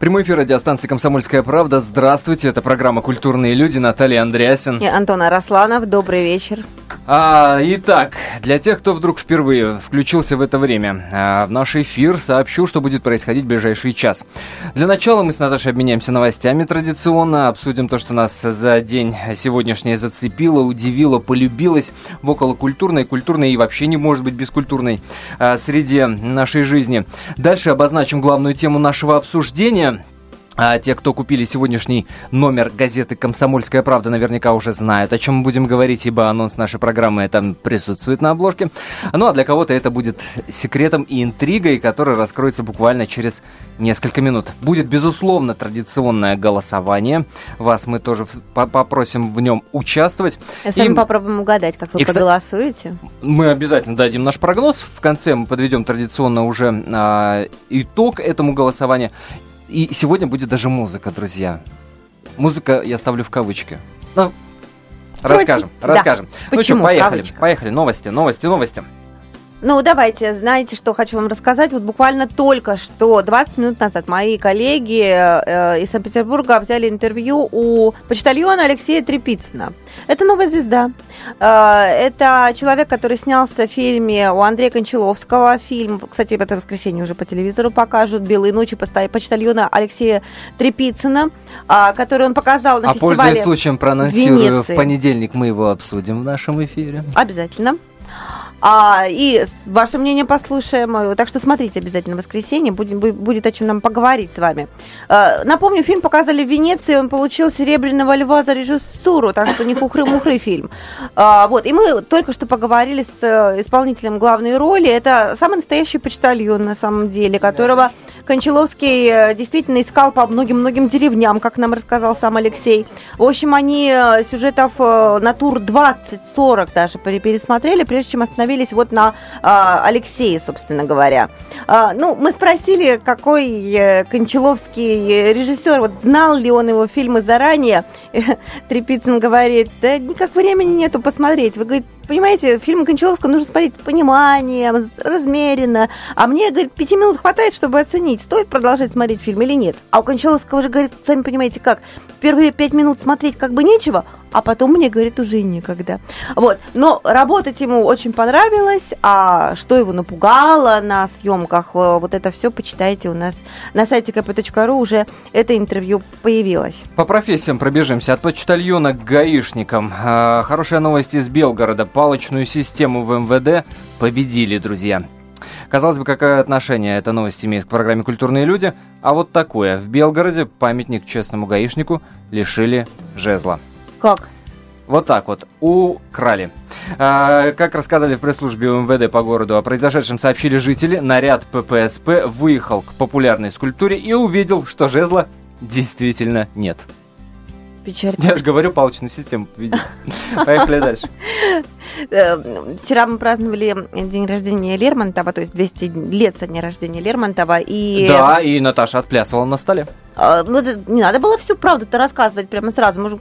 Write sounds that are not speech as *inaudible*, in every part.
Прямой эфир радиостанции «Комсомольская правда». Здравствуйте, это программа «Культурные люди». Наталья Андреасин. И Антон Арасланов. Добрый вечер. А, итак, для тех, кто вдруг впервые включился в это время а, в наш эфир, сообщу, что будет происходить в ближайший час. Для начала мы с Наташей обменяемся новостями традиционно, обсудим то, что нас за день сегодняшний зацепило, удивило, полюбилось в околокультурной, культурной и вообще не может быть бескультурной а, среде нашей жизни. Дальше обозначим главную тему нашего обсуждения а те, кто купили сегодняшний номер газеты «Комсомольская правда», наверняка уже знают, о чем мы будем говорить, ибо анонс нашей программы там присутствует на обложке. Ну а для кого-то это будет секретом и интригой, которая раскроется буквально через несколько минут. Будет, безусловно, традиционное голосование. Вас мы тоже попросим в нем участвовать. А сами и... попробуем угадать, как вы и, проголосуете. Мы обязательно дадим наш прогноз. В конце мы подведем традиционно уже а, итог этому голосованию. И сегодня будет даже музыка, друзья. Музыка я ставлю в кавычки. Ну, расскажем, да. расскажем. Ну Почему? что, поехали, поехали. Новости, новости, новости. Ну, давайте, знаете, что хочу вам рассказать. Вот буквально только что, 20 минут назад, мои коллеги э, из Санкт-Петербурга взяли интервью у почтальона Алексея Трепицына. Это новая звезда. Э, это человек, который снялся в фильме у Андрея Кончаловского. Фильм, кстати, в это воскресенье уже по телевизору покажут «Белые ночи» почтальона Алексея Трепицына, э, который он показал на а фестивале А пользуясь случаем, проанонсирую, в понедельник мы его обсудим в нашем эфире. Обязательно. А, и ваше мнение послушаем. Так что смотрите обязательно в воскресенье. Будем, будет о чем нам поговорить с вами. А, напомню, фильм показали в Венеции. Он получил серебряного льва за режиссуру. Так что не хухры-мухры фильм. А, вот. И мы только что поговорили с э, исполнителем главной роли. Это самый настоящий почтальон на самом деле, которого Кончаловский э, действительно искал по многим-многим деревням, как нам рассказал сам Алексей. В общем, они э, сюжетов на тур 20-40 даже пересмотрели, прежде чем остановились вот на Алексее, собственно говоря. Ну, мы спросили, какой э, Кончаловский режиссер, вот знал ли он его фильмы заранее. *laughs* Трепицын говорит, да никак времени нету посмотреть. Вы, говорит, понимаете, фильм Кончаловского нужно смотреть с пониманием, размеренно. А мне, говорит, пяти минут хватает, чтобы оценить, стоит продолжать смотреть фильм или нет. А у Кончаловского уже, говорит, сами понимаете как, первые пять минут смотреть как бы нечего, а потом мне, говорит, уже некогда. Вот. Но работать ему очень понравилось, а что его напугало на съемках, э, вот это все почитайте у нас на сайте kp.ru уже это интервью появилось. По профессиям пробежимся. От почтальона к гаишникам. А, хорошая новость из Белгорода. Палочную систему в МВД победили, друзья. Казалось бы, какое отношение эта новость имеет к программе «Культурные люди», а вот такое. В Белгороде памятник честному гаишнику лишили жезла. Как? Вот так вот. Украли. А, как рассказали в пресс-службе МВД по городу о произошедшем сообщили жители, наряд ППСП выехал к популярной скульптуре и увидел, что жезла действительно нет. Печально. Я же говорю, палочную систему победил. Поехали дальше. Э, вчера мы праздновали день рождения Лермонтова, то есть 200 лет со дня рождения Лермонтова. И... Да, и Наташа отплясывала на столе. А, ну, не надо было всю правду-то рассказывать прямо сразу. Может,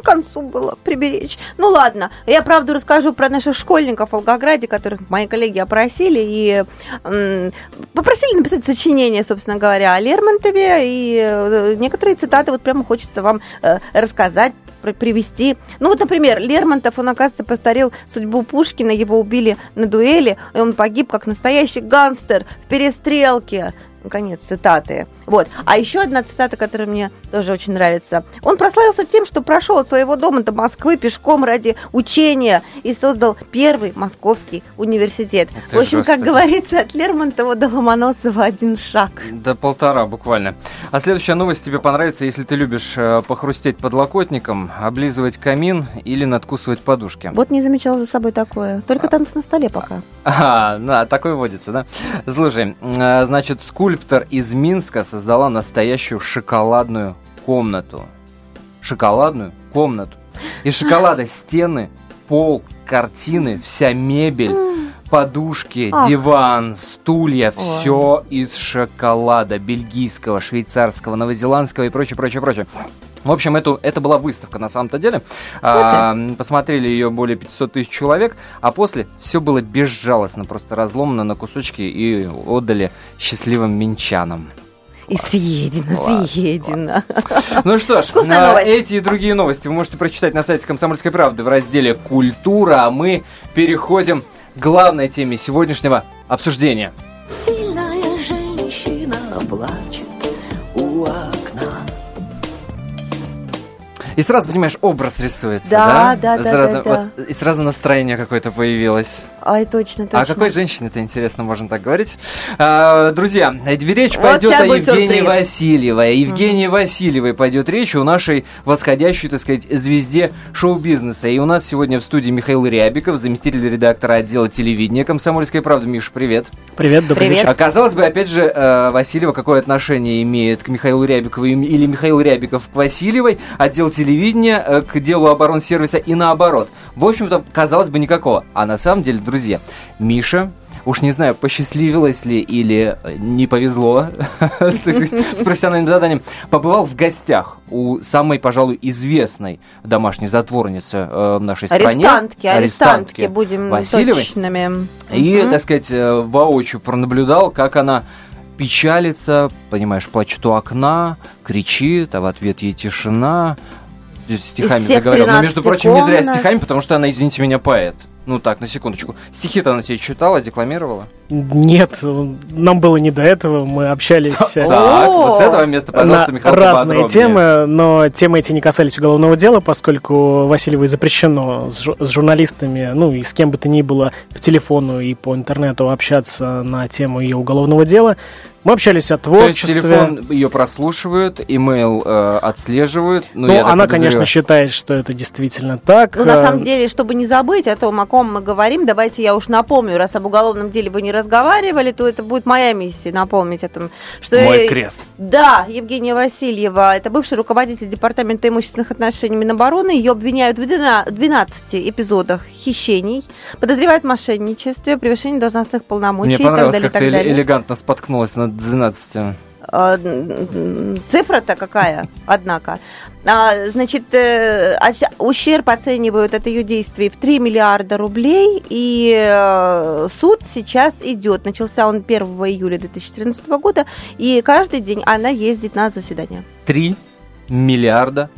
к концу было приберечь. Ну ладно, я правду расскажу про наших школьников в Волгограде, которых мои коллеги опросили и м, попросили написать сочинение, собственно говоря, о Лермонтове. И э, некоторые цитаты вот прямо хочется вам э, рассказать, привести. Ну вот, например, Лермонтов, он, оказывается, повторил судьбу Пушкина, его убили на дуэли, и он погиб как настоящий гангстер в перестрелке. Конец цитаты. Вот. А еще одна цитата, которая мне тоже очень нравится. Он прославился тем, что прошел от своего дома до Москвы пешком ради учения и создал первый московский университет. Это В общем, как говорится, от Лермонтова до Ломоносова один шаг. До полтора буквально. А следующая новость тебе понравится, если ты любишь э, похрустеть подлокотником, облизывать камин или надкусывать подушки. Вот не замечал за собой такое. Только танц на столе пока. *laughs* А, да, такой водится, да? Слушай, э, значит, скульптор из Минска создала настоящую шоколадную комнату. Шоколадную комнату. Из шоколада *laughs* стены, пол, картины, вся мебель, подушки, Ах. диван, стулья, Ой. все из шоколада бельгийского, швейцарского, новозеландского и прочее, прочее, прочее. В общем, эту, это была выставка на самом-то деле. А, посмотрели ее более 500 тысяч человек, а после все было безжалостно, просто разломано на кусочки и отдали счастливым минчанам. И съедено, Класс, съедено. Ну что ж, а, новость. эти и другие новости вы можете прочитать на сайте «Комсомольской правды» в разделе «Культура», а мы переходим к главной теме сегодняшнего обсуждения. И сразу, понимаешь, образ рисуется, Да, да? да, да, Сразу да, вот, И сразу настроение какое-то появилось. Ай, точно, точно. А о какой женщине-то, интересно, можно так говорить? А, друзья, э, речь Вот пойдет о Евгении сюрприз. Васильевой. Евгении Васильевой пойдет речь у нашей восходящей, так сказать, звезде шоу-бизнеса. И у нас сегодня в студии Михаил Рябиков, заместитель редактора отдела телевидения «Комсомольской правды». Миша, привет. Привет, добрый Привет. вечер. Оказалось бы, опять же, э, Васильева какое отношение имеет к Михаилу Рябикову или Михаил Рябиков к Васильевой, отдел телевидения э, к делу оборонсервиса и наоборот. В общем-то, казалось бы, никакого. А на самом деле, друзья, Миша, уж не знаю, посчастливилось ли или э, не повезло *laughs* с профессиональным заданием, побывал в гостях у самой, пожалуй, известной домашней затворницы э, в нашей стране. Арестантки, арестантки, будем Васильевой. точными. И, так сказать, воочию пронаблюдал, как она печалится, понимаешь, плачет у окна, кричит, а в ответ ей тишина. Стихами заговорил. Но, между 13 прочим, не зря стихами, потому что она, извините меня, поэт. Ну так, на секундочку. Стихи-то она тебе читала, декламировала? Нет, нам было не до этого, мы общались *laughs* Так, вот с этого места, на пожалуйста, Михаил, разные темы, но темы эти не касались уголовного дела, поскольку Васильевой запрещено с журналистами, ну и с кем бы то ни было по телефону и по интернету общаться на тему ее уголовного дела. Мы общались о То есть творчестве. телефон ее прослушивают, имейл э, отслеживают. Ну, Ну, она, конечно, считает, что это действительно так. Ну, на Э, самом деле, чтобы не забыть о том, о ком мы говорим, давайте я уж напомню, раз об уголовном деле вы не разговаривали, то это будет моя миссия напомнить о том, что... Мой крест. Да, Евгения Васильева, это бывший руководитель Департамента имущественных отношений Минобороны. Ее обвиняют в двена- 12 эпизодах хищений, подозревают в мошенничестве, превышении должностных полномочий Мне и так понравилось, далее, и как так ты далее. элегантно споткнулась на 12. А, Цифра-то какая, однако. А, Значит, э, оч- ущерб оценивают от ее действий в 3 миллиарда рублей, и э, суд сейчас идет. Начался он 1 июля 2014 года, и каждый день она ездит на заседание. 3 миллиарда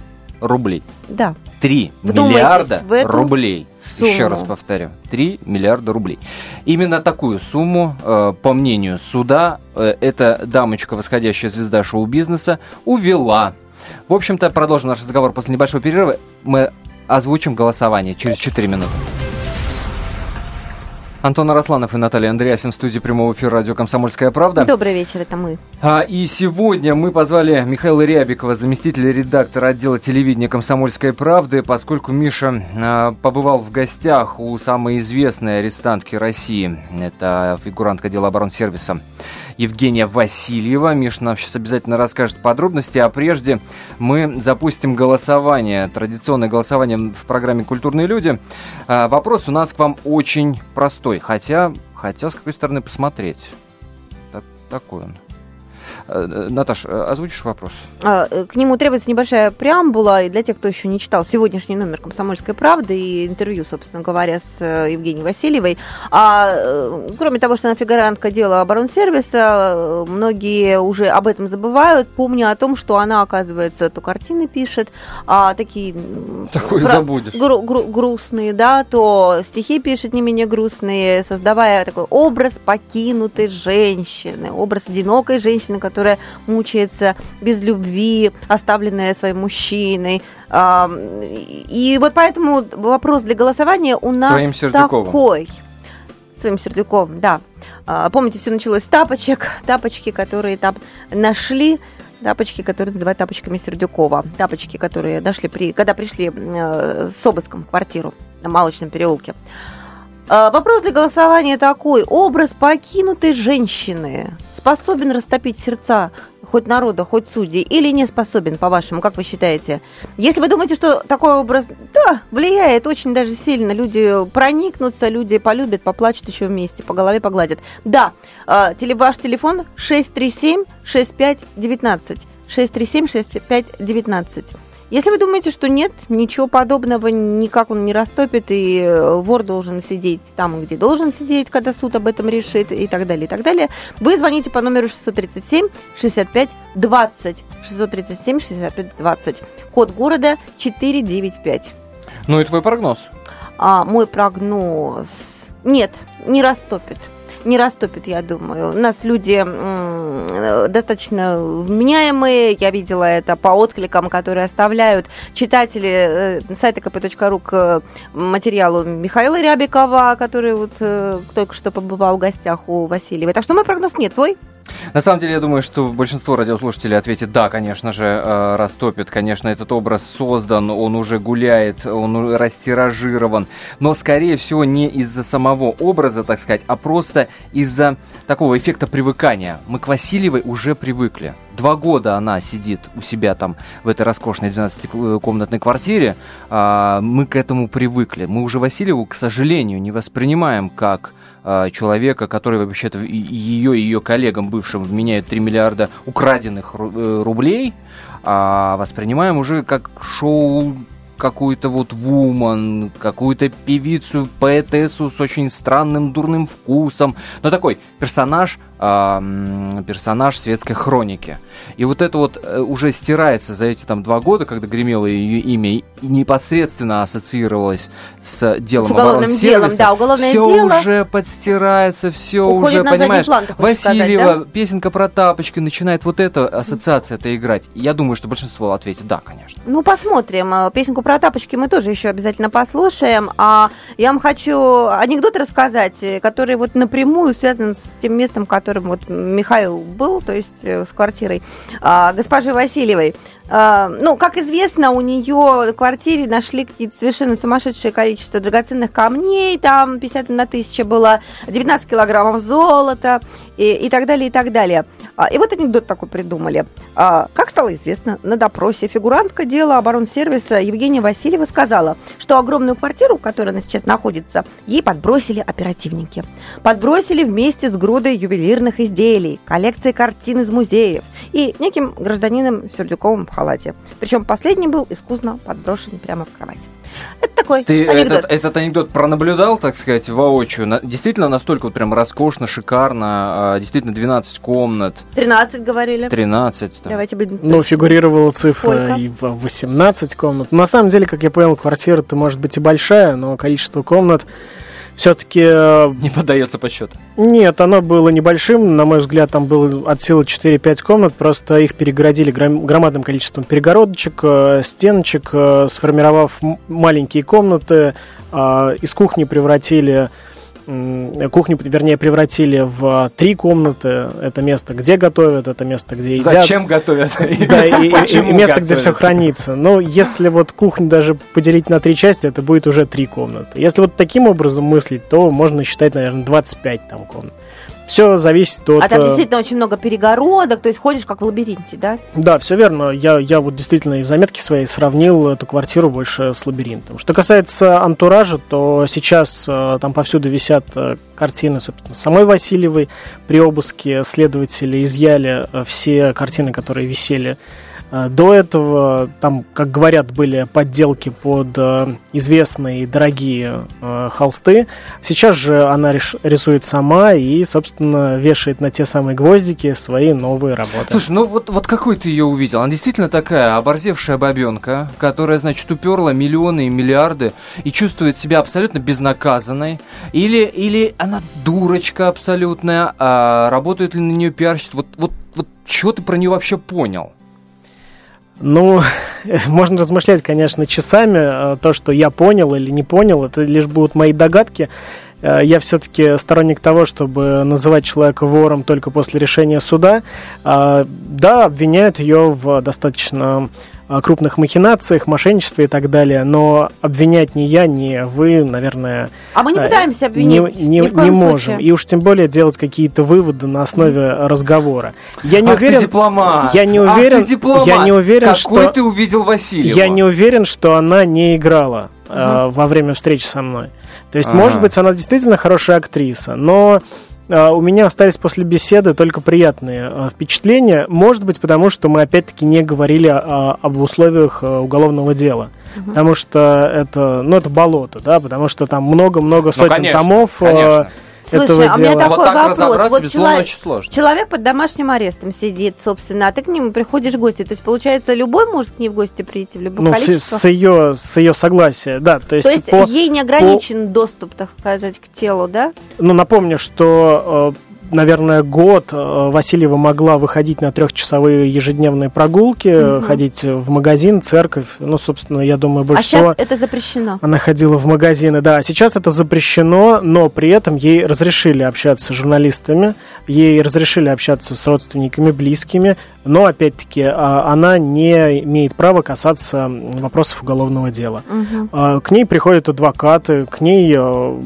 рублей. Да. 3 Вдумайтесь миллиарда в эту рублей. сумму. Еще раз повторю. 3 миллиарда рублей. Именно такую сумму, э, по мнению суда, э, эта дамочка, восходящая звезда шоу-бизнеса, увела. В общем-то, продолжим наш разговор после небольшого перерыва. Мы озвучим голосование через 4 минуты. Антон Арасланов и Наталья Андреасин в студии прямого эфира радио «Комсомольская правда». Добрый вечер, это мы. А, и сегодня мы позвали Михаила Рябикова, заместителя редактора отдела телевидения «Комсомольской правды», поскольку Миша а, побывал в гостях у самой известной арестантки России. Это фигурантка дела оборонсервиса Евгения Васильева. Миша нам сейчас обязательно расскажет подробности, а прежде мы запустим голосование, традиционное голосование в программе «Культурные люди». А, вопрос у нас к вам очень простой, хотя, хотя с какой стороны посмотреть. Так, такой он. Э, Наташ, э, озвучишь вопрос? А, э, К нему требуется небольшая преамбула, и для тех, кто еще не читал сегодняшний номер «Комсомольской правды» и интервью, собственно говоря, с Евгенией Васильевой. А, кроме того, что она фигурантка дела оборонсервиса, многие уже об этом забывают, помня о том, что она, оказывается, то картины пишет, а такие... Такое про- забудешь. гру- гру- грустные, да, то стихи пишет не менее грустные, создавая такой образ покинутой женщины, образ одинокой женщины, которая мучается без любви, оставленная своим мужчиной. И вот поэтому вопрос для голосования у нас Своим Сердюковым. такой. Своим Сердюковым, да. А, Помните, все началось с тапочек, тапочки, которые там нашли, тапочки, которые называют тапочками Сердюкова, тапочки, которые нашли, при, когда пришли э, с обыском в квартиру на Малочном переулке. А, Вопрос для голосования такой. Образ покинутой женщины способен растопить сердца хоть народа, хоть судей, или не способен, по-вашему, как вы считаете? Если вы думаете, что такой образ, да, влияет очень даже сильно, люди проникнутся, люди полюбят, поплачут еще вместе, по голове погладят. Да, э, теле- ваш телефон 637-6519. 637-6519. Если вы думаете, что нет, ничего подобного, никак он не растопит, и э, вор должен сидеть там, где должен сидеть, когда суд об этом решит, и так далее, и так далее, вы звоните по номеру 637 65 20. 637 65 20. Код города 495. Ну и твой прогноз. А мой прогноз... Нет, не растопит. Не растопит, я думаю. У нас люди достаточно вменяемые. Я видела это по откликам, которые оставляют читатели э, сайта kp.ru к материалу Михаила Рябикова, который вот э, только что побывал в гостях у Васильева. Так что мой прогноз нет. Твой? На самом деле, я думаю, что большинство радиослушателей ответит да, конечно же, э, растопит. Конечно, этот образ создан, он уже гуляет, он растиражирован. Но, скорее всего, не из-за самого образа, так сказать, а просто из-за такого эффекта привыкания. Мы к Васильевой уже привыкли. Два года она сидит у себя там в этой роскошной 12-комнатной квартире. А, Мы к этому привыкли. Мы уже Васильеву, к сожалению, не воспринимаем как а, человека, который вообще-то ее и ее коллегам бывшим вменяют 3 миллиарда украденных э, рублей, а воспринимаем уже как шоу какую-то вот вуман, какую-то певицу, поэтессу с очень странным дурным вкусом, но такой персонаж, а, персонаж светской хроники. И вот это вот э, уже стирается за эти там два года, когда гремело ее имя и непосредственно ассоциировалось с делом С уголовным делом, да, уголовное все дело уже подстирается, все уходит уже, на понимаешь, план, хочешь сказать, Васильева, песенка про тапочки, начинает вот эта ассоциация-то играть. Я думаю, что большинство ответит да, конечно. Ну, посмотрим. Э, Песенку про тапочки мы тоже еще обязательно послушаем. А я вам хочу анекдот рассказать, э, который вот напрямую связан с тем местом, в котором вот Михаил был, то есть э, с квартирой а, госпожи Васильевой. А, Ну, как известно, у нее в квартире нашли какие-то совершенно сумасшедшее количество драгоценных камней, там 50 на 1000 было, 19 килограммов золота и, и так далее, и так далее. А, И вот анекдот такой придумали. А, Как стало известно, на допросе фигурантка дела оборонсервиса Евгения Васильева сказала, что огромную квартиру, в которой она сейчас находится, ей подбросили оперативники. Подбросили вместе с грудой ювелирных изделий, коллекцией картин из музеев и неким гражданином Сердюковым в халате. Причем последний был искусно подброшен прямо в кровать. Это такой Ты анекдот. этот, этот анекдот пронаблюдал, так сказать, воочию? На- действительно настолько вот прям роскошно, шикарно, а, действительно 12 комнат, 13 говорили. 13. там. Давайте будем... Ну, фигурировала цифра Сколько? и в 18 комнат. На самом деле, как я понял, квартира-то может быть и большая, но количество комнат все-таки Не поддается подсчету. нет, оно было небольшим. На мой взгляд, там было от силы 4-5 комнат, просто их перегородили гром- громадным количеством перегородочек, э, стеночек, э, сформировав маленькие комнаты. э, Из кухни превратили кухню, вернее, превратили в три комнаты. Это место, где готовят, это место, где едят. Зачем готовят? *laughs* Да, и, и- и место, где готовят? все хранится. Но если вот кухню даже поделить на три части, это будет уже три комнаты. Если вот таким образом мыслить, то можно считать, наверное, 25 там комнат. Все зависит от... А там э, действительно очень много перегородок, то есть ходишь как в лабиринте, да? Да, все верно. Я, я вот действительно и в заметке своей сравнил эту квартиру больше с лабиринтом. Что касается антуража, то сейчас э, там повсюду висят э, картины, собственно, самой Васильевой. При обыске следователи изъяли все картины, которые висели до этого. Там, как говорят, были подделки под э, известные и дорогие э, холсты. Сейчас же она рисует сама и, собственно, вешает на те самые гвоздики свои новые работы. Слушай, ну вот, вот какой ты ее увидел? Она действительно такая оборзевшая бабенка, которая, значит, уперла миллионы и миллиарды и чувствует себя абсолютно безнаказанной. Или, или она дурочка абсолютная, а работает ли на нее пиарщик? Вот, вот, вот что ты про нее вообще понял? Ну, *laughs* можно размышлять, конечно, часами. Э, То, что я понял или не понял, это лишь будут мои догадки. Э, Я все-таки сторонник того, чтобы называть человека вором только после решения суда. А, Да, обвиняют ее в достаточно крупных махинациях, мошенничестве и так далее, но обвинять ни я, ни вы, наверное, А мы не э, пытаемся не, обвинить. не- ни в коем не можем. случае. И уж тем более делать какие-то выводы на основе разговора. Я не Ах уверен, ты дипломат! я не Ах уверен- ты дипломат! я не уверен, Какой что- ты увидел Васильева? Я не уверен, что она не играла э, во время встречи со мной. То есть, Ага. может быть, она действительно хорошая актриса, но у меня остались после беседы только приятные а, впечатления. Может быть, потому что мы опять-таки не говорили а, об условиях а, уголовного дела. Потому что это, ну, это болото, да, потому что там много-много сотен Ну, конечно, томов а, конечно. Слушай, этого а у меня дела. такой Вот так вопрос. Вот человек, очень сложно. человек под домашним арестом сидит, собственно, а ты к нему приходишь в гости. То есть, получается, любой может к ней в гости прийти в любом Ну, с, количестве? с ее, с ее согласия, да. То есть, То есть по- ей не ограничен доступ, так сказать, к телу, да? Ну, напомню, что, э, наверное, год э, Васильева могла выходить на трехчасовые ежедневные прогулки, Мгм. ходить в магазин, церковь. Ну, собственно, я думаю, А больше сейчас всего это запрещено. она ходила в магазины. Да, сейчас это запрещено, но при этом ей разрешили общаться с журналистами, ей разрешили общаться с родственниками, близкими, но, опять-таки, а, она не имеет права касаться вопросов уголовного дела. А, К ней приходят адвокаты, к ней э,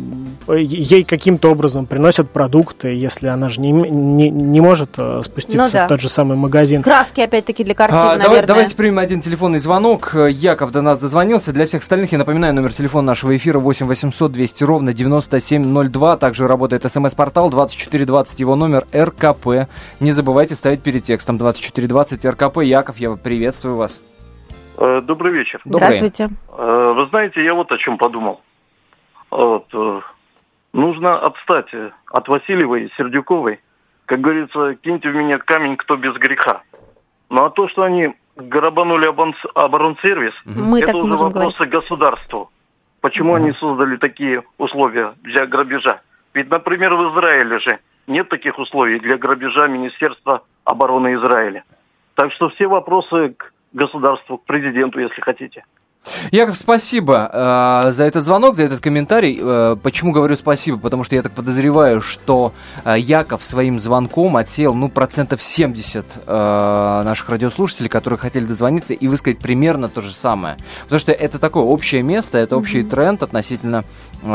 ей каким-то образом приносят продукты, если она же не, не, не может э, спуститься Ну да. в тот же самый магазин. Краски, опять-таки, для картин, А, давай- наверное. давайте примем один телефонный звонок. Э, Яков до нас дозвонился. Для всех остальных я напоминаю номер телефона нашего эфира 8 800 200 ровно 9702. Также работает смс-портал 2420, его номер РКП. Не забывайте ставить перед текстом 2420 РКП. Яков, я приветствую вас. Э, Добрый вечер. Добрый. Здравствуйте. Вы знаете, я вот о чем подумал. Вот, нужно отстать э, от Васильевой и Сердюковой. Как говорится, киньте в меня камень, кто без греха. Ну а то, что они грабанули оборонсервис, Мы это уже вопросы говорить. государству. Почему они создали такие условия для грабежа? Ведь, например, в Израиле же нет таких условий для грабежа Министерства обороны Израиля. Так что все вопросы к государству, к президенту, если хотите. Яков, спасибо э, за этот звонок, за этот комментарий. Э, почему говорю спасибо? Потому что я так подозреваю, что э, Яков своим звонком отсеял, ну, процентов 70 э, наших радиослушателей, которые хотели дозвониться и высказать примерно то же самое. Потому что это такое общее место, это общий тренд относительно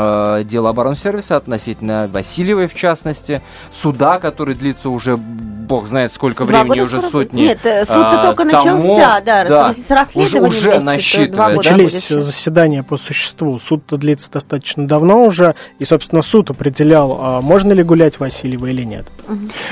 э, дела оборонсервиса, относительно Васильевой, в частности, суда, который длится уже, бог знает сколько Два времени, уже скоро сотни? Нет, э, суд-то а, только томов. начался, да, Да. с- расследованием Уже то насчитывает, два года да? Начались будет еще. заседания по существу. Суд-то длится достаточно давно уже, и, собственно, суд определял, а можно ли гулять Васильева или нет.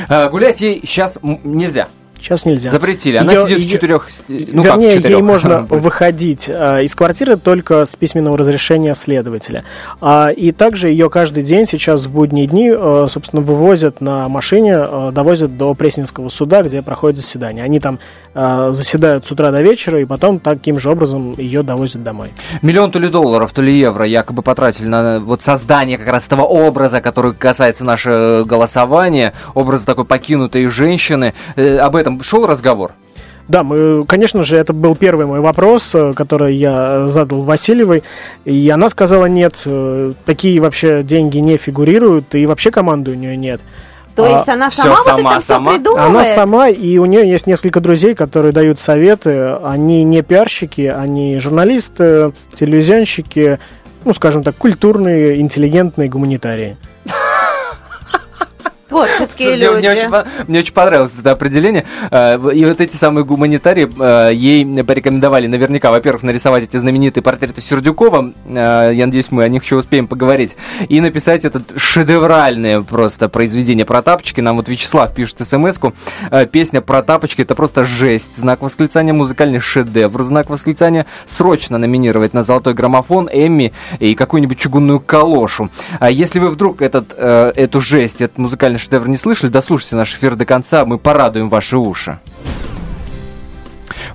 Э, гулять ей сейчас нельзя. Сейчас нельзя. Запретили. Она Её- сидит в четырех... Ну Вернее, как, в четырех? ей можно выходить э, из квартиры только с письменного разрешения следователя. А, и также ее каждый день сейчас в будние дни, э, собственно, вывозят на машине, э, довозят до Пресненского суда, где проходит заседание. Они там заседают с утра до вечера, и потом таким же образом ее довозят домой. Миллион то ли долларов, то ли евро якобы потратили на вот создание как раз этого образа, который касается нашего голосования, образа такой покинутой женщины. Э, об этом шел разговор? Да, мы, конечно же, это был первый мой вопрос, э, который я задал Васильевой, и она сказала, нет, э, такие вообще деньги не фигурируют, и вообще команды у нее нет. То А, есть она сама вот сама, это все сама? придумывает? Она сама, и у нее есть несколько друзей, которые дают советы. Они не пиарщики, они журналисты, телевизионщики, ну, скажем так, культурные, интеллигентные гуманитарии. Творческие люди. мне очень, мне очень понравилось это определение. Э, И вот эти самые гуманитарии э, ей порекомендовали наверняка, во-первых, нарисовать эти знаменитые портреты Сердюкова. Э, Я надеюсь, мы о них еще успеем поговорить. И написать этот шедевральное просто произведение про тапочки. Нам вот Вячеслав пишет смс-ку. Песня про тапочки это просто жесть. Знак восклицания музыкальный шедевр. Знак восклицания срочно номинировать на золотой граммофон, Эмми и какую-нибудь чугунную калошу. А если вы вдруг этот, эту жесть, этот музыкальный шедевр не слышали, дослушайте наш эфир до конца, мы порадуем ваши уши.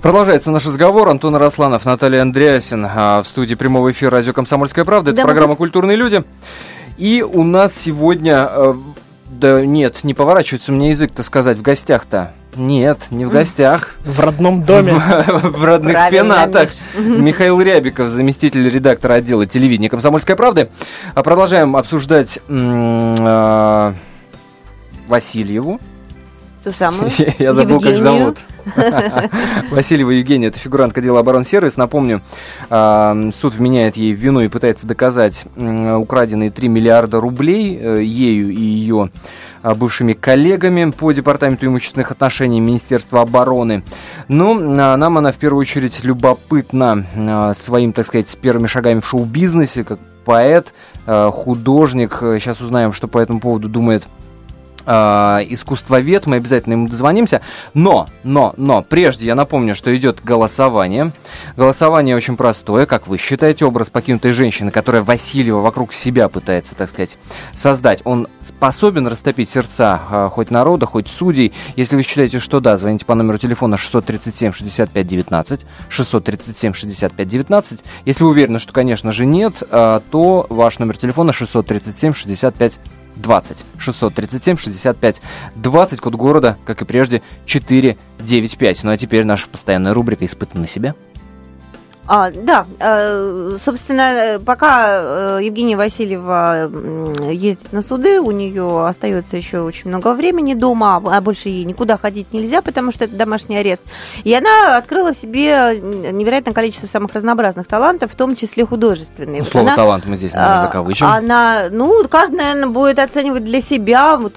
Продолжается наш разговор. Антон Росланов, Наталья Андреасин а, в студии прямого эфира радио «Комсомольская правда». Это Да, мы программа «Культурные люди». И у нас сегодня... э, да нет, не поворачивается мне язык-то сказать в гостях-то. Нет, не в гостях. В родном доме. В, в родных Правильно, пенатах. Михаил Рябиков, заместитель редактора отдела телевидения «Комсомольской правды». А Продолжаем обсуждать м, а, Васильеву. Ту самую. *laughs* Я забыл, как зовут. *laughs* Васильева Евгения, это фигурантка дела оборонсервис. Напомню, а, суд вменяет ей в вину и пытается доказать украденные 3 миллиарда рублей э, ею и ее а, бывшими коллегами по Департаменту имущественных отношений Министерства обороны. Но а, нам она в первую очередь любопытна своим, так сказать, первыми шагами в шоу-бизнесе, как поэт, художник. Сейчас узнаем, что по этому поводу думает э, искусствовед, мы обязательно ему дозвонимся. Но, но, но, прежде я напомню, что идет голосование. Голосование очень простое, как вы считаете, образ покинутой женщины, которая Васильева вокруг себя пытается, так сказать, создать. Он способен растопить сердца э, хоть народа, хоть судей. Если вы считаете, что да, звоните по номеру телефона 637 65 19, 637 65 19. Если вы уверены, что, конечно же, нет, э, то ваш номер телефона 637 65 20 637 65 20, код города, как и прежде, 495. Ну а теперь наша постоянная рубрика «Испытан на себе». А, да, э, собственно, пока э, Евгения Васильева ездит на суды, у нее остается еще очень много времени дома, а больше ей никуда ходить нельзя, потому что это домашний арест. И она открыла в себе невероятное количество самых разнообразных талантов, в том числе художественные. Ну, слово она, талант мы здесь, наверное, а, закавычим. Она, ну, каждый, наверное, будет оценивать для себя, вот,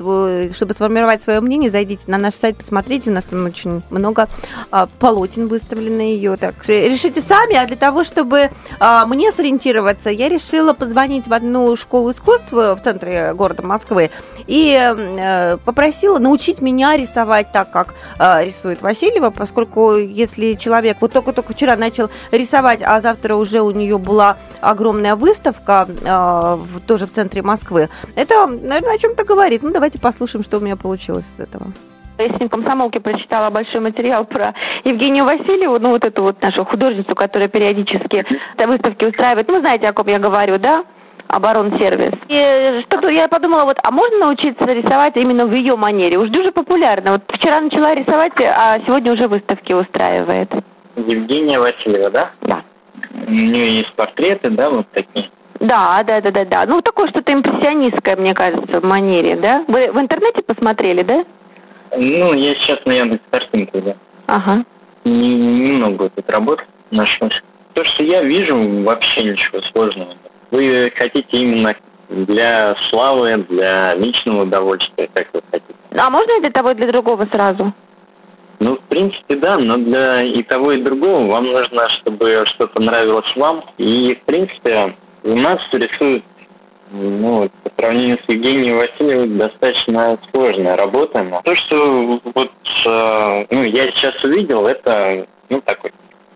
чтобы сформировать свое мнение, зайдите на наш сайт, посмотрите, у нас там очень много а, полотен выставлено ее. Так, решите сами, а для того, чтобы а, мне сориентироваться, я решила позвонить в одну школу искусств в центре города Москвы и э, попросила научить меня рисовать так, как э, рисует Васильева, поскольку если человек вот только-только вчера начал рисовать, а завтра уже у нее была огромная выставка э, тоже в центре Москвы, это, наверное, о чем-то говорит. Ну, давайте послушаем, что у меня получилось с этого. Сегодня в комсомолке прочитала большой материал про Евгению Васильеву, ну вот эту вот нашу художницу, которая периодически выставки устраивает. Ну, знаете, о ком я говорю, да? оборонсервис. И что-то я подумала, вот, а можно научиться рисовать именно в ее манере? Уж дуже популярно. Вот вчера начала рисовать, а сегодня уже выставки устраивает. Евгения Васильева, да? Да. У нее есть портреты, да, вот такие? Да, да, да, да, да. Ну, такое что-то импрессионистское, мне кажется, в манере, да? Вы в интернете посмотрели, да? Ну, я сейчас на Яндекс картинках, да. Ага. Не- Немного тут работ нашлось. То, что я вижу, вообще ничего сложного. Вы хотите именно для славы, для личного удовольствия, как вы хотите. А можно и для того, и для другого сразу? Ну, в принципе, да, но для и того, и другого вам нужно, чтобы что-то нравилось вам. И, в принципе, у нас рисуют, ну, вот, по сравнению с Евгенией Васильевой, достаточно сложная работа. Но то, что вот, э, ну, я сейчас увидел, это, ну, такой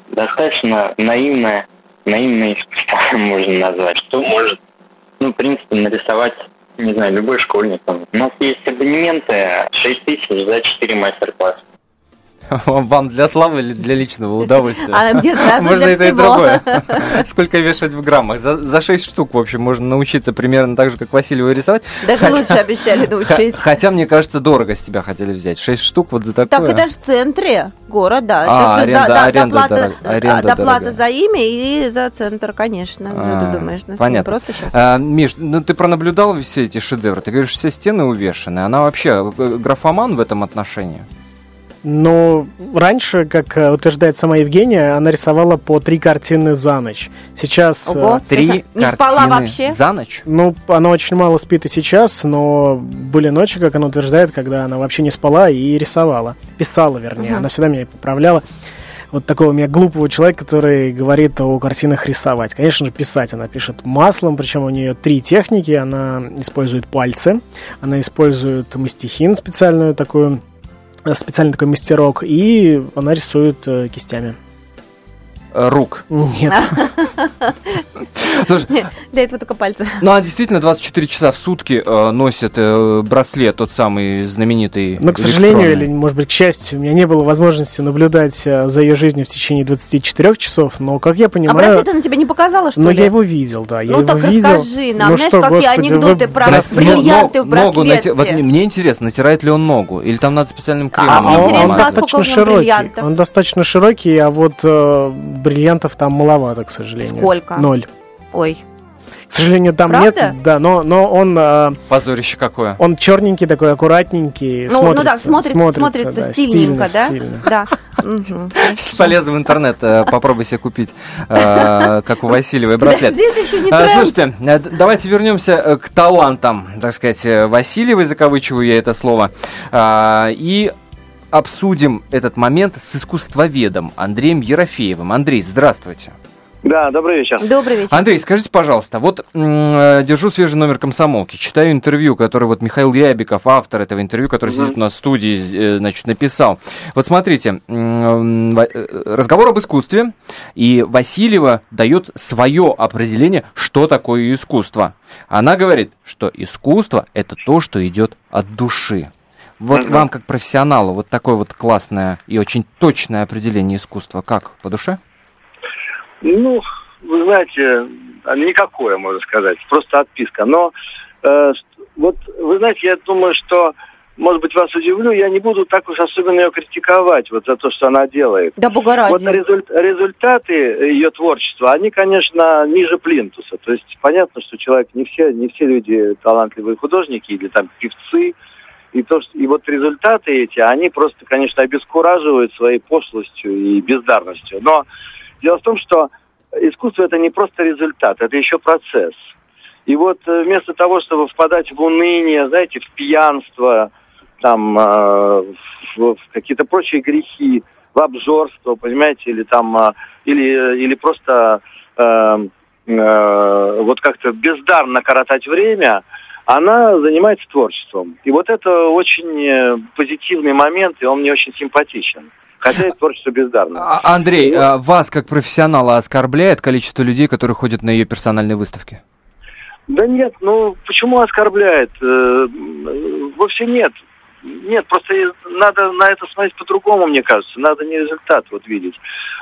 достаточно наивное, наивное искусство, *laughs* можно назвать, что может, ну, в принципе, нарисовать не знаю, любой школьник. У нас есть абонементы 6 тысяч за 4 мастер-класса. *laughs* Вам для славы или для личного удовольствия? *laughs* А где сразу Можно это и другое. *laughs* Сколько вешать в граммах? За, за 6 штук, в общем, можно научиться примерно так же, как Васильева рисовать. Даже Хотя- лучше обещали научить. Хотя, мне кажется, дорого с тебя хотели взять. 6 штук вот за такое. Так это же в центре города. А, Это аренда- до- аренда доплата- дорог- аренда а, доплата дорогая. за имя и за центр, конечно. Уже А, ты думаешь, ну, понятно. просто сейчас. А, Миш, ну ты пронаблюдал все эти шедевры? Ты говоришь, все стены увешаны. Она вообще э, графоман в этом отношении? Но раньше, как э, утверждает сама Евгения, она рисовала по три картины за ночь. Сейчас, э, Ого. Три Не спала картины вообще? за ночь? ну, она очень мало спит и сейчас, но были ночи, как она утверждает, когда она вообще не спала и рисовала. Писала, вернее. Мгм. Она всегда меня поправляла. Вот такого у меня глупого человека, который говорит о картинах рисовать. Конечно же, писать она пишет маслом, причем у нее три техники. Она использует пальцы, она использует мастихин, специальную такую, специальный такой мастерок, и она рисует э, кистями. Рук. Нет. *laughs* Слушай, Для этого только пальцы. ну она действительно 24 часа в сутки э, носит э, браслет, тот самый знаменитый. Но, к сожалению, или, может быть, к счастью, у меня не было возможности наблюдать э, за ее жизнью в течение 24 часов, но, как я А понимаю... браслет она тебе не показала, что но ли? я его видел, да, я Ну его так видел. расскажи нам, Ну знаешь, что, какие господи, анекдоты вы про бриллианты в ногу Вот мне интересно, натирает ли он ногу? Или там надо специальным кремом? А мне он, интересно, он а сколько достаточно широкий. Он достаточно широкий, а вот э, бриллиантов там маловато, к сожалению. Сколько? Ноль. Ой, К сожалению, там Правда? нет, да, но, но он, э, Позорище какое. он черненький такой, аккуратненький, ну, смотрится, ну да, смотрится, смотрится, да, стильненько, да? стильно. Да. *laughs* Полез в интернет, э, попробуй себе купить, э, как у Васильевой, браслет. Еще не А. Слушайте, э, давайте вернемся к талантам, так сказать, Васильевой, закавычиваю я это слово, а, и обсудим этот момент с искусствоведом Андреем Ерофеевым. Андрей, здравствуйте. Да, добрый вечер. Добрый вечер. Андрей, скажите, пожалуйста, вот м, э, держу свежий номер комсомолки, читаю интервью, которое вот Михаил Рябиков, автор этого интервью, который Мгм. сидит у нас в студии, э, значит, написал. Вот смотрите, м, э, разговор об искусстве, и Васильева дает свое определение, что такое искусство. Она говорит, что искусство – это то, что идет от души. Вот Мгм. вам, как профессионалу, вот такое вот классное и очень точное определение искусства. Как, по душе? Ну, вы знаете, никакое, можно сказать, просто отписка. Но э, вот, вы знаете, я думаю, что, может быть, вас удивлю, я не буду так уж особенно ее критиковать вот за то, что она делает. Да бога ради. Вот результ- результаты ее творчества, они, конечно, ниже плинтуса. То есть понятно, что человек, не все, не все люди талантливые художники или там певцы. И, то, что, и вот результаты эти, они просто, конечно, обескураживают своей пошлостью и бездарностью. Но дело в том, что искусство это не просто результат, это еще процесс. И вот э, вместо того, чтобы впадать в уныние, знаете, в пьянство, там, э, в, в какие-то прочие грехи, в обжорство, понимаете, или там, э, или, или просто э, э, вот как-то бездарно коротать время, она занимается творчеством. И вот это очень э, позитивный момент, и он мне очень симпатичен. Хотя и творчество бездарно. А, Андрей, а вас как профессионала оскорбляет количество людей, которые ходят на ее персональные выставки? Да нет, ну почему оскорбляет? Э, Вовсе нет. Нет, просто надо на это смотреть по-другому, мне кажется. Надо не результат вот видеть.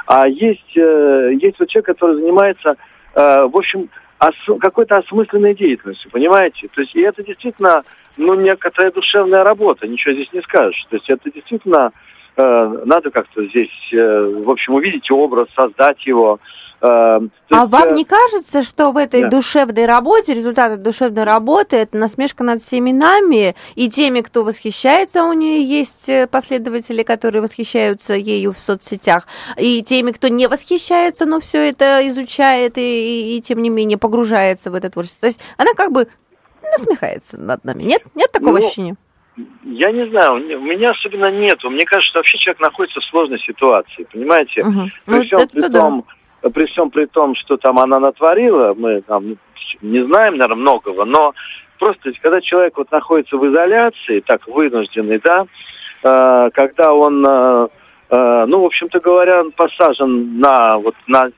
А есть, э, есть вот человек, который занимается, в общем, ос- какой-то осмысленной деятельностью, понимаете? То есть и это действительно, ну, некоторая душевная работа, ничего здесь не скажешь. То есть это действительно надо как-то здесь, э, в общем, увидеть образ, создать его. Э, А есть, вам э, не кажется, что в этой да. душевной работе, результат этой душевной работы, это насмешка над всеми нами и теми, кто восхищается, у нее есть э, последователи, которые восхищаются ею в соцсетях, и теми, кто не восхищается, но все это изучает и, и- и, тем не менее погружается в это творчество. То есть она как бы насмехается над нами. Нет? Нет такого Ну, ощущения? Я не знаю, у меня- особенно нету. Мне кажется, что вообще человек находится в сложной ситуации, понимаете? Мгм. При Ну, всем это при да. том, при всем при том, что там она натворила, мы там не знаем, наверное, многого, но просто когда человек вот находится в изоляции, так вынужденный, да, э, когда он, э, э, ну, в общем-то говоря, он посажен на вот на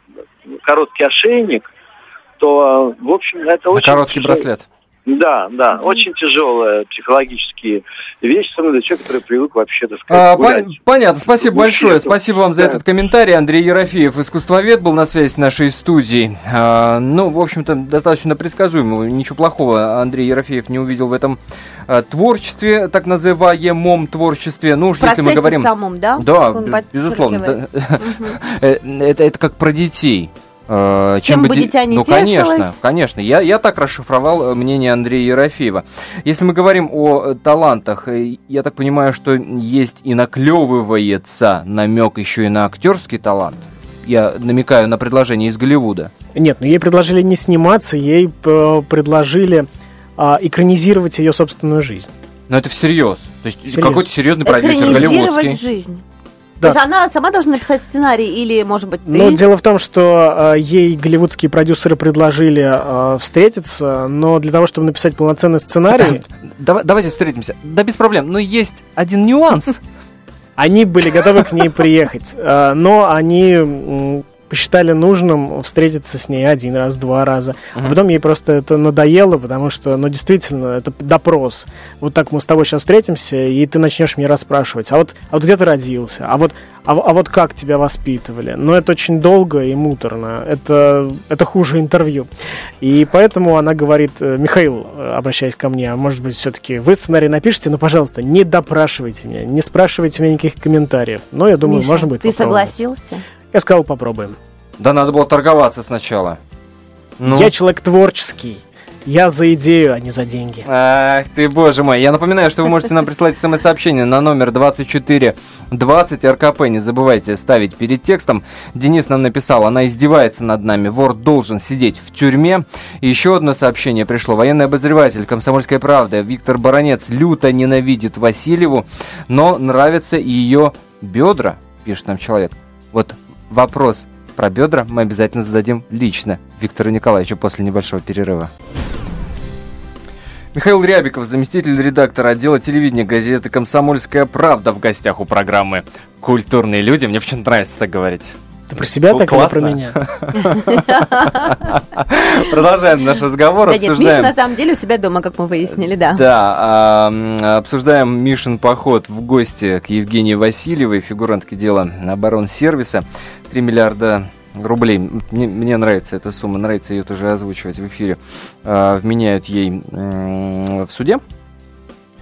короткий ошейник, то, э, в общем, это На очень короткий тяжело. браслет. Да, да, очень тяжелая психологические вещи, особенно для человека, который привык вообще, так сказать, А, гулять. пон- понятно, спасибо большое. Спасибо вам за Да. этот комментарий. Андрей Ерофеев, искусствовед, был на связи с нашей студией. А, ну, в общем-то, достаточно предсказуемо. Ничего плохого Андрей Ерофеев не увидел в этом а, творчестве, так называемом творчестве. Ну уж если мы говорим... самом, да? Да, безусловно. да. *laughs* Мгм. Э, Это, это как про детей. Э, Чем бы де- дитя не Ну, конечно, тешилось. конечно. Я, я так расшифровал э, мнение Андрея Ерофеева. Если мы говорим о э, талантах, я так понимаю, что есть и наклевывается намек еще и на актерский талант. Я намекаю на предложение из Голливуда. Нет, ну ей предложили не сниматься, ей предложили а, экранизировать ее собственную жизнь. Но это всерьез. То есть Всерьез. какой-то серьезный продюсер Экранизировать голливудский. жизнь. Да. То есть она сама должна написать сценарий или, может быть, ты? Но дело в том, что э, ей голливудские продюсеры предложили э, встретиться, но для того, чтобы написать полноценный сценарий, Давай- давайте встретимся. Да без проблем. Но есть один нюанс. они были готовы к ней приехать, э, но они посчитали нужным встретиться с ней один раз, два раза. А Мгм. потом ей просто это надоело, потому что, ну, действительно, это допрос. Вот так мы с тобой сейчас встретимся, и ты начнешь меня расспрашивать. А вот, а вот где ты родился? А вот, а, а вот как тебя воспитывали? Но это очень долго и муторно. Это, это хуже интервью. И поэтому она говорит, э, Михаил, э, обращаясь ко мне, а может быть, все-таки вы сценарий напишите, но, пожалуйста, не допрашивайте меня, не спрашивайте у меня никаких комментариев. Но я думаю, Миша, можно будет ты попробовать. согласился? Я сказал, попробуем. Да надо было торговаться сначала. Ну. Я человек творческий. Я за идею, а не за деньги. Ах ты, боже мой. Я напоминаю, что вы можете нам прислать смс-сообщение на номер 2420 РКП. Не забывайте ставить перед текстом. Денис нам написал, она издевается над нами. Вор должен сидеть в тюрьме. И еще одно сообщение пришло. Военный обозреватель «Комсомольская правда» Виктор Баранец люто ненавидит Васильеву, но нравятся ее бедра, пишет нам человек. Вот вопрос. Про бедра мы обязательно зададим лично Виктору Николаевичу после небольшого перерыва. Михаил Рябиков, заместитель редактора отдела телевидения газеты «Комсомольская правда» в гостях у программы «Культурные люди». Мне почему-то нравится так говорить. Ты про себя Ну, так или классно. про меня? *laughs* Продолжаем наш разговор, Да нет, Миша обсуждаем... на самом деле у себя дома, как мы выяснили, да. Да, а, м, обсуждаем Мишин поход в гости к Евгении Васильевой, фигурантке дела оборонсервиса. 3 миллиарда рублей. Мне, мне нравится эта сумма, нравится ее тоже озвучивать в эфире. А, вменяют ей м, в суде.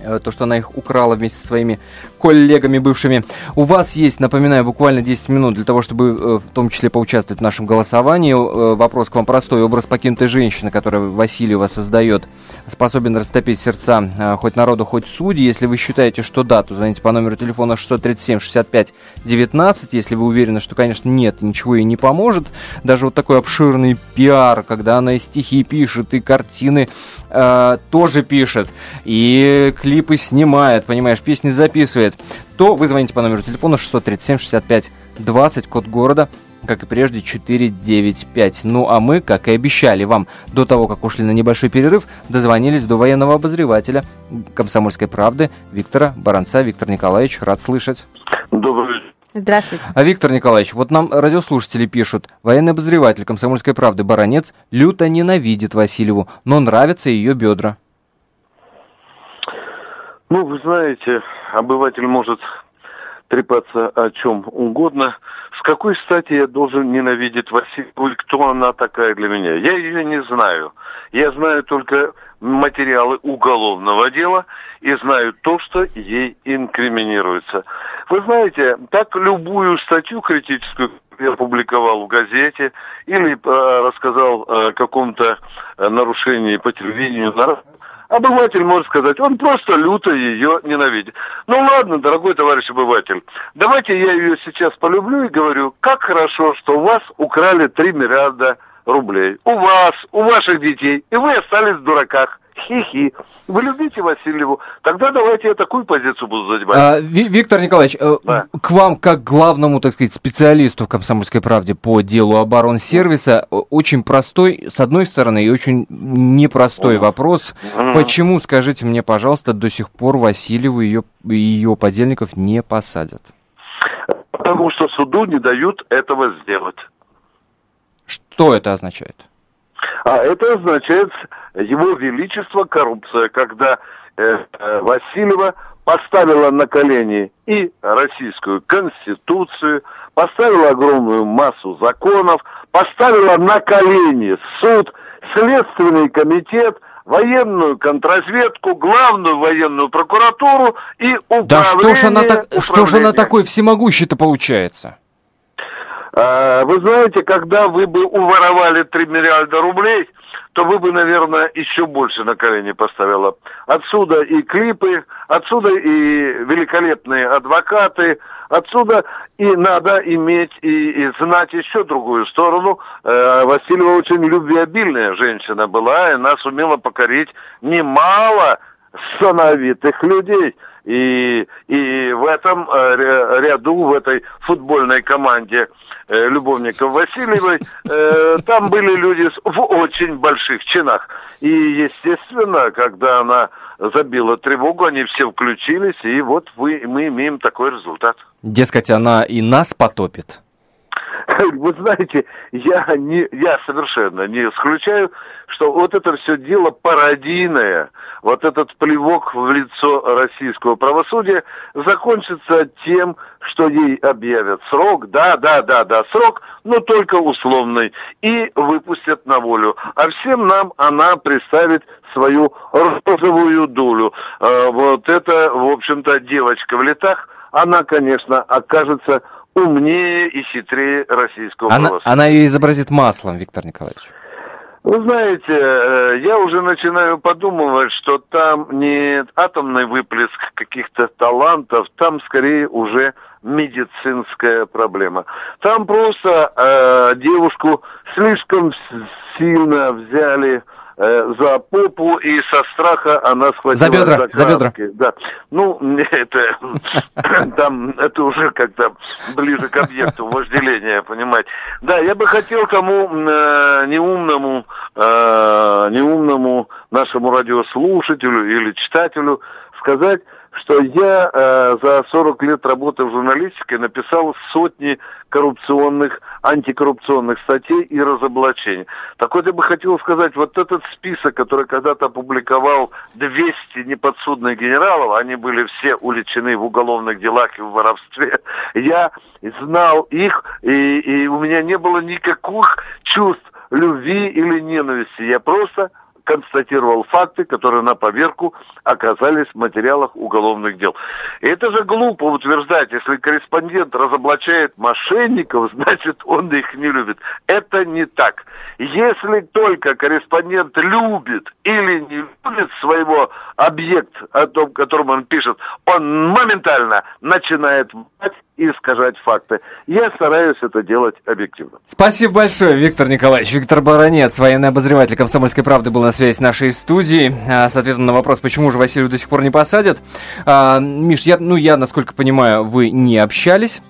Э, То, что она их украла вместе со своими коллегами бывшими. У вас есть, напоминаю, буквально 10 минут для того, чтобы э, в том числе поучаствовать в нашем голосовании. Э, Вопрос к вам простой. Образ покинутой женщины, которую Васильева создает, способен растопить сердца хоть народу, хоть судьи. Если вы считаете, что да, то звоните по номеру телефона 637-65-19. Если вы уверены, что, конечно, нет, ничего ей не поможет. Даже вот такой обширный пиар, когда она и стихи пишет, и картины э, тоже пишет, и клипы снимает, понимаешь, песни записывает, то вы звоните по номеру телефона 637-65-20, код города, как и прежде, 495. Ну а мы, как и обещали вам до того, как ушли на небольшой перерыв, дозвонились до военного обозревателя «Комсомольской правды» Виктора Баранца. Виктор Николаевич, рад слышать. Добрый вечер. Здравствуйте. А Виктор Николаевич, вот нам радиослушатели пишут, военный обозреватель «Комсомольской правды» Баранец люто ненавидит Васильеву, но нравятся ее бедра. Ну, вы знаете, обыватель может трепаться о чем угодно. С какой стати я должен ненавидеть Васильеву и кто она такая для меня? Я ее не знаю. Я знаю только материалы уголовного дела и знаю то, что ей инкриминируется. Вы знаете, так любую статью критическую я публиковал в газете или э, рассказал о каком-то э, нарушении по телевидению, Обыватель может сказать, он просто люто ее ненавидит. Ну ладно, дорогой товарищ обыватель, давайте я ее сейчас полюблю и говорю, как хорошо, что у вас украли 3 миллиарда рублей. У вас, у ваших детей, и вы остались в дураках. Хи-хи. Вы любите Васильеву? Тогда давайте я такую позицию буду занимать. А, Ви- Виктор Николаевич, э, Да. к вам, как главному, так сказать, специалисту в «Комсомольской правде» по делу оборонсервиса, очень простой, с одной стороны, и очень непростой вопрос. Мгм. Почему, скажите мне, пожалуйста, до сих пор Васильеву и ее, ее подельников не посадят? Потому что суду не дают этого сделать. Что это означает? А это означает его величество коррупция, когда э, э, Васильева поставила на колени и российскую конституцию, поставила огромную массу законов, поставила на колени суд, следственный комитет, военную контрразведку, главную военную прокуратуру и управление. Да что ж она, так, что ж она такой всемогущий-то получается? А, Вы знаете, когда вы бы уворовали 3 миллиарда рублей, то вы бы, наверное, еще больше на колени поставила. Отсюда и клипы, отсюда и великолепные адвокаты, отсюда и надо иметь и, и знать еще другую сторону. Э, Васильева очень любвеобильная женщина была, и она сумела покорить немало сановитых людей. И, и в этом э, ря- ряду, в этой футбольной команде любовников Васильевой, э, там были люди в очень больших чинах. И, естественно, когда она забила тревогу, они все включились, и вот вы, мы имеем такой результат. Дескать, она и нас потопит. *laughs* Вы знаете, я, не, я совершенно не исключаю, что вот это все дело пародийное, вот этот плевок в лицо российского правосудия закончится тем, что ей объявят срок, да, да, да, да, срок, но только условный, и выпустят на волю. А всем нам она представит свою розовую долю. Э, Вот это, в общем-то, девочка в летах, она, конечно, окажется умнее и хитрее российского Она, правосудия. она ее изобразит маслом, Виктор Николаевич. Вы знаете, э, я уже начинаю подумывать, что там не атомный выплеск каких-то талантов, там скорее уже медицинская проблема. Там просто э, девушку слишком сильно взяли э, за попу, и со страха она схватила За бедра, за бедра. краски. Да. Ну, это, *coughs* там, это уже как-то ближе к объекту вожделения, понимаете. Да, я бы хотел тому э, неумному, э, неумному нашему радиослушателю или читателю сказать, что я э, за 40 лет работы в журналистике написал сотни коррупционных, антикоррупционных статей и разоблачений. Так вот, я бы хотел сказать, вот этот список, который когда-то опубликовал 200 неподсудных генералов, они были все уличены в уголовных делах и в воровстве, *laughs* я знал их, и, и у меня не было никаких чувств любви или ненависти. Я просто констатировал факты, которые на поверку оказались в материалах уголовных дел. И это же глупо утверждать, если корреспондент разоблачает мошенников, *laughs* значит он их не любит. Это не так. Если только корреспондент любит или не любит своего объекта, о том, котором он пишет, он моментально начинает и искажать факты. Я стараюсь это делать объективно. Спасибо большое, Виктор Николаевич. Виктор Баранец, военный обозреватель «Комсомольской правды» был на связи с нашей студией. А, С ответом на вопрос, почему же Василию до сих пор не посадят. А, Миш, я, ну, я, насколько понимаю, вы не общались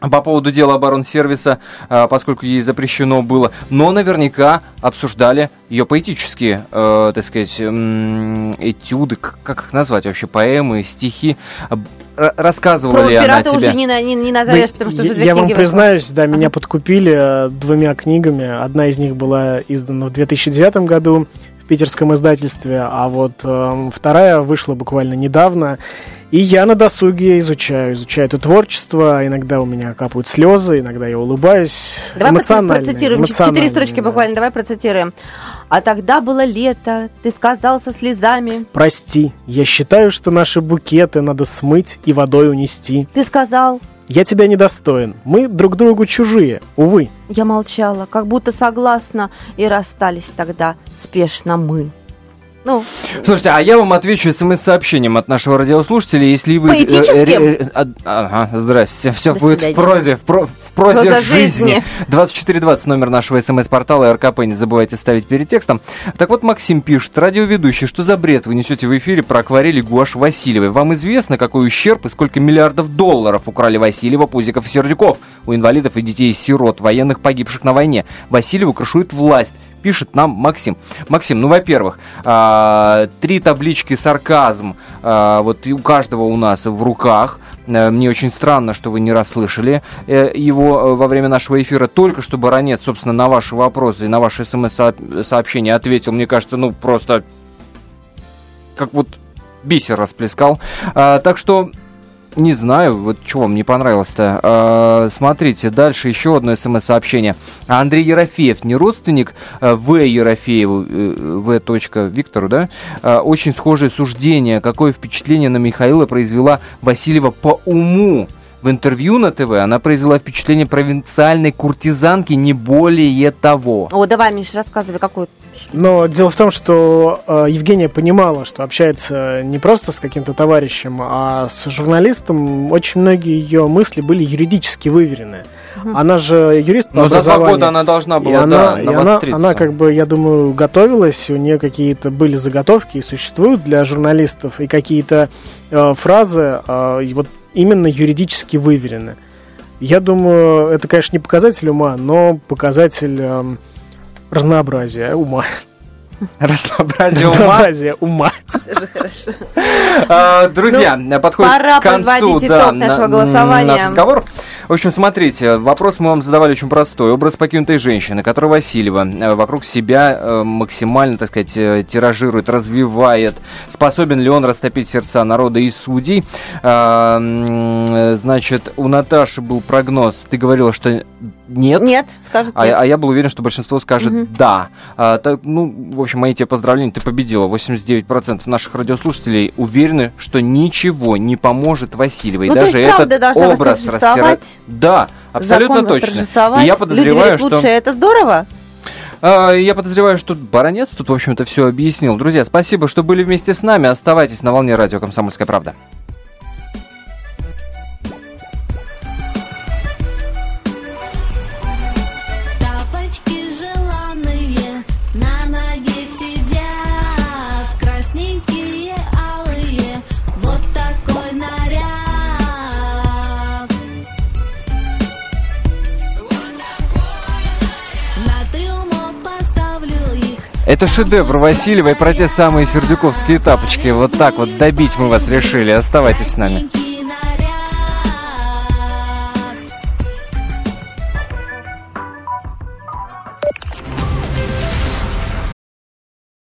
по поводу дела оборонсервиса, а, поскольку ей запрещено было, но наверняка обсуждали ее поэтические, э, так сказать, этюды, как их назвать вообще, поэмы, стихи. Рассказывала Про ли она тебе? уже не, на- не, не назовешь, Ну, потому что я, я вам книги признаюсь, да, меня *laughs* подкупили э, двумя книгами. Одна из них была издана в 2009 году в питерском издательстве, а вот э, вторая вышла буквально недавно. И я на досуге изучаю, изучаю это творчество. Иногда у меня капают слезы, иногда я улыбаюсь. Давай Эмоционально, процитируем, четыре строчки да. буквально, давай процитируем. А тогда было лето, ты сказал со слезами. Прости, я считаю, что наши букеты надо смыть и водой унести. Ты сказал, Я тебя недостоин. Мы друг другу чужие, увы. я молчала, как будто согласна, и расстались тогда спешно мы. Ну, Слушайте, а я вам отвечу смс-сообщением от нашего радиослушателя, если вы... э, Поэтическим? а- Ага, здрасте. Все До будет в прозе, в, про- в прозе Проза жизни. жизни. 2420 номер нашего смс-портала РКП, не забывайте ставить перед текстом. Так вот, Максим пишет, радиоведущий, что за бред вы несете в эфире про акварели Гуаш Васильевой? Вам известно, какой ущерб и сколько миллиардов долларов украли Васильева, Пузиков и Сердюков у инвалидов и детей-сирот, военных, погибших на войне? Васильеву крышует власть пишет нам Максим. Максим, ну, во-первых, а, три таблички сарказм, а, вот у каждого у нас в руках. Э, Мне очень странно, что вы не расслышали э, его э, во время нашего эфира. Только что Баранец, собственно, на ваши вопросы и на ваши смс-сообщения ответил, мне кажется, ну, просто как вот бисер расплескал. А, так что не знаю, вот что вам не понравилось-то. А, смотрите, дальше еще одно смс-сообщение. Андрей Ерофеев, не родственник а, В. Ерофееву, э, В. Виктору, да? А, очень схожее суждение. Какое впечатление на Михаила произвела Васильева по уму? В интервью на ТВ она произвела впечатление провинциальной куртизанки, не более того. о, давай, Миш, рассказывай, какую Но дело в том, что э, Евгения понимала, что общается не просто с каким-то товарищем, а с журналистом. Очень многие ее мысли были юридически выверены. Она же юрист по Но за два года она должна И была, она, да, и она, она, как бы, я думаю, готовилась, у нее какие-то были заготовки и существуют для журналистов, и какие-то э, фразы э, и вот именно юридически выверены. Я думаю, это, конечно, не показатель ума, но показатель эм, разнообразия ума. Разнообразие ума. Разнообразия ума. Тоже хорошо. А, Друзья, подходит к концу подводить да, итог нашего на- голосования. наш разговор. В общем, смотрите, вопрос мы вам задавали очень простой. Образ покинутой женщины, которая Васильева э, вокруг себя э, максимально, так сказать, э, тиражирует, развивает. Способен ли он растопить сердца народа и судей? А, Значит, у Наташи был прогноз. Ты говорила, что нет. Нет, скажут А, нет. а я был уверен, что большинство скажет да. А, так, ну, в общем, мои тебе поздравления, ты победила. 89% наших радиослушателей уверены, что ничего не поможет Васильевой. Ну, то Даже есть правда этот образ растирать. Да, абсолютно Закон точно. И я Люди подозреваю, верят в что... это здорово. А, Я подозреваю, что Баранец тут, в общем-то, все объяснил. Друзья, спасибо, что были вместе с нами. Оставайтесь на волне радио «Комсомольская правда». Это шедевр Васильева и про те самые сердюковские тапочки. Вот так вот добить мы вас решили. Оставайтесь с нами.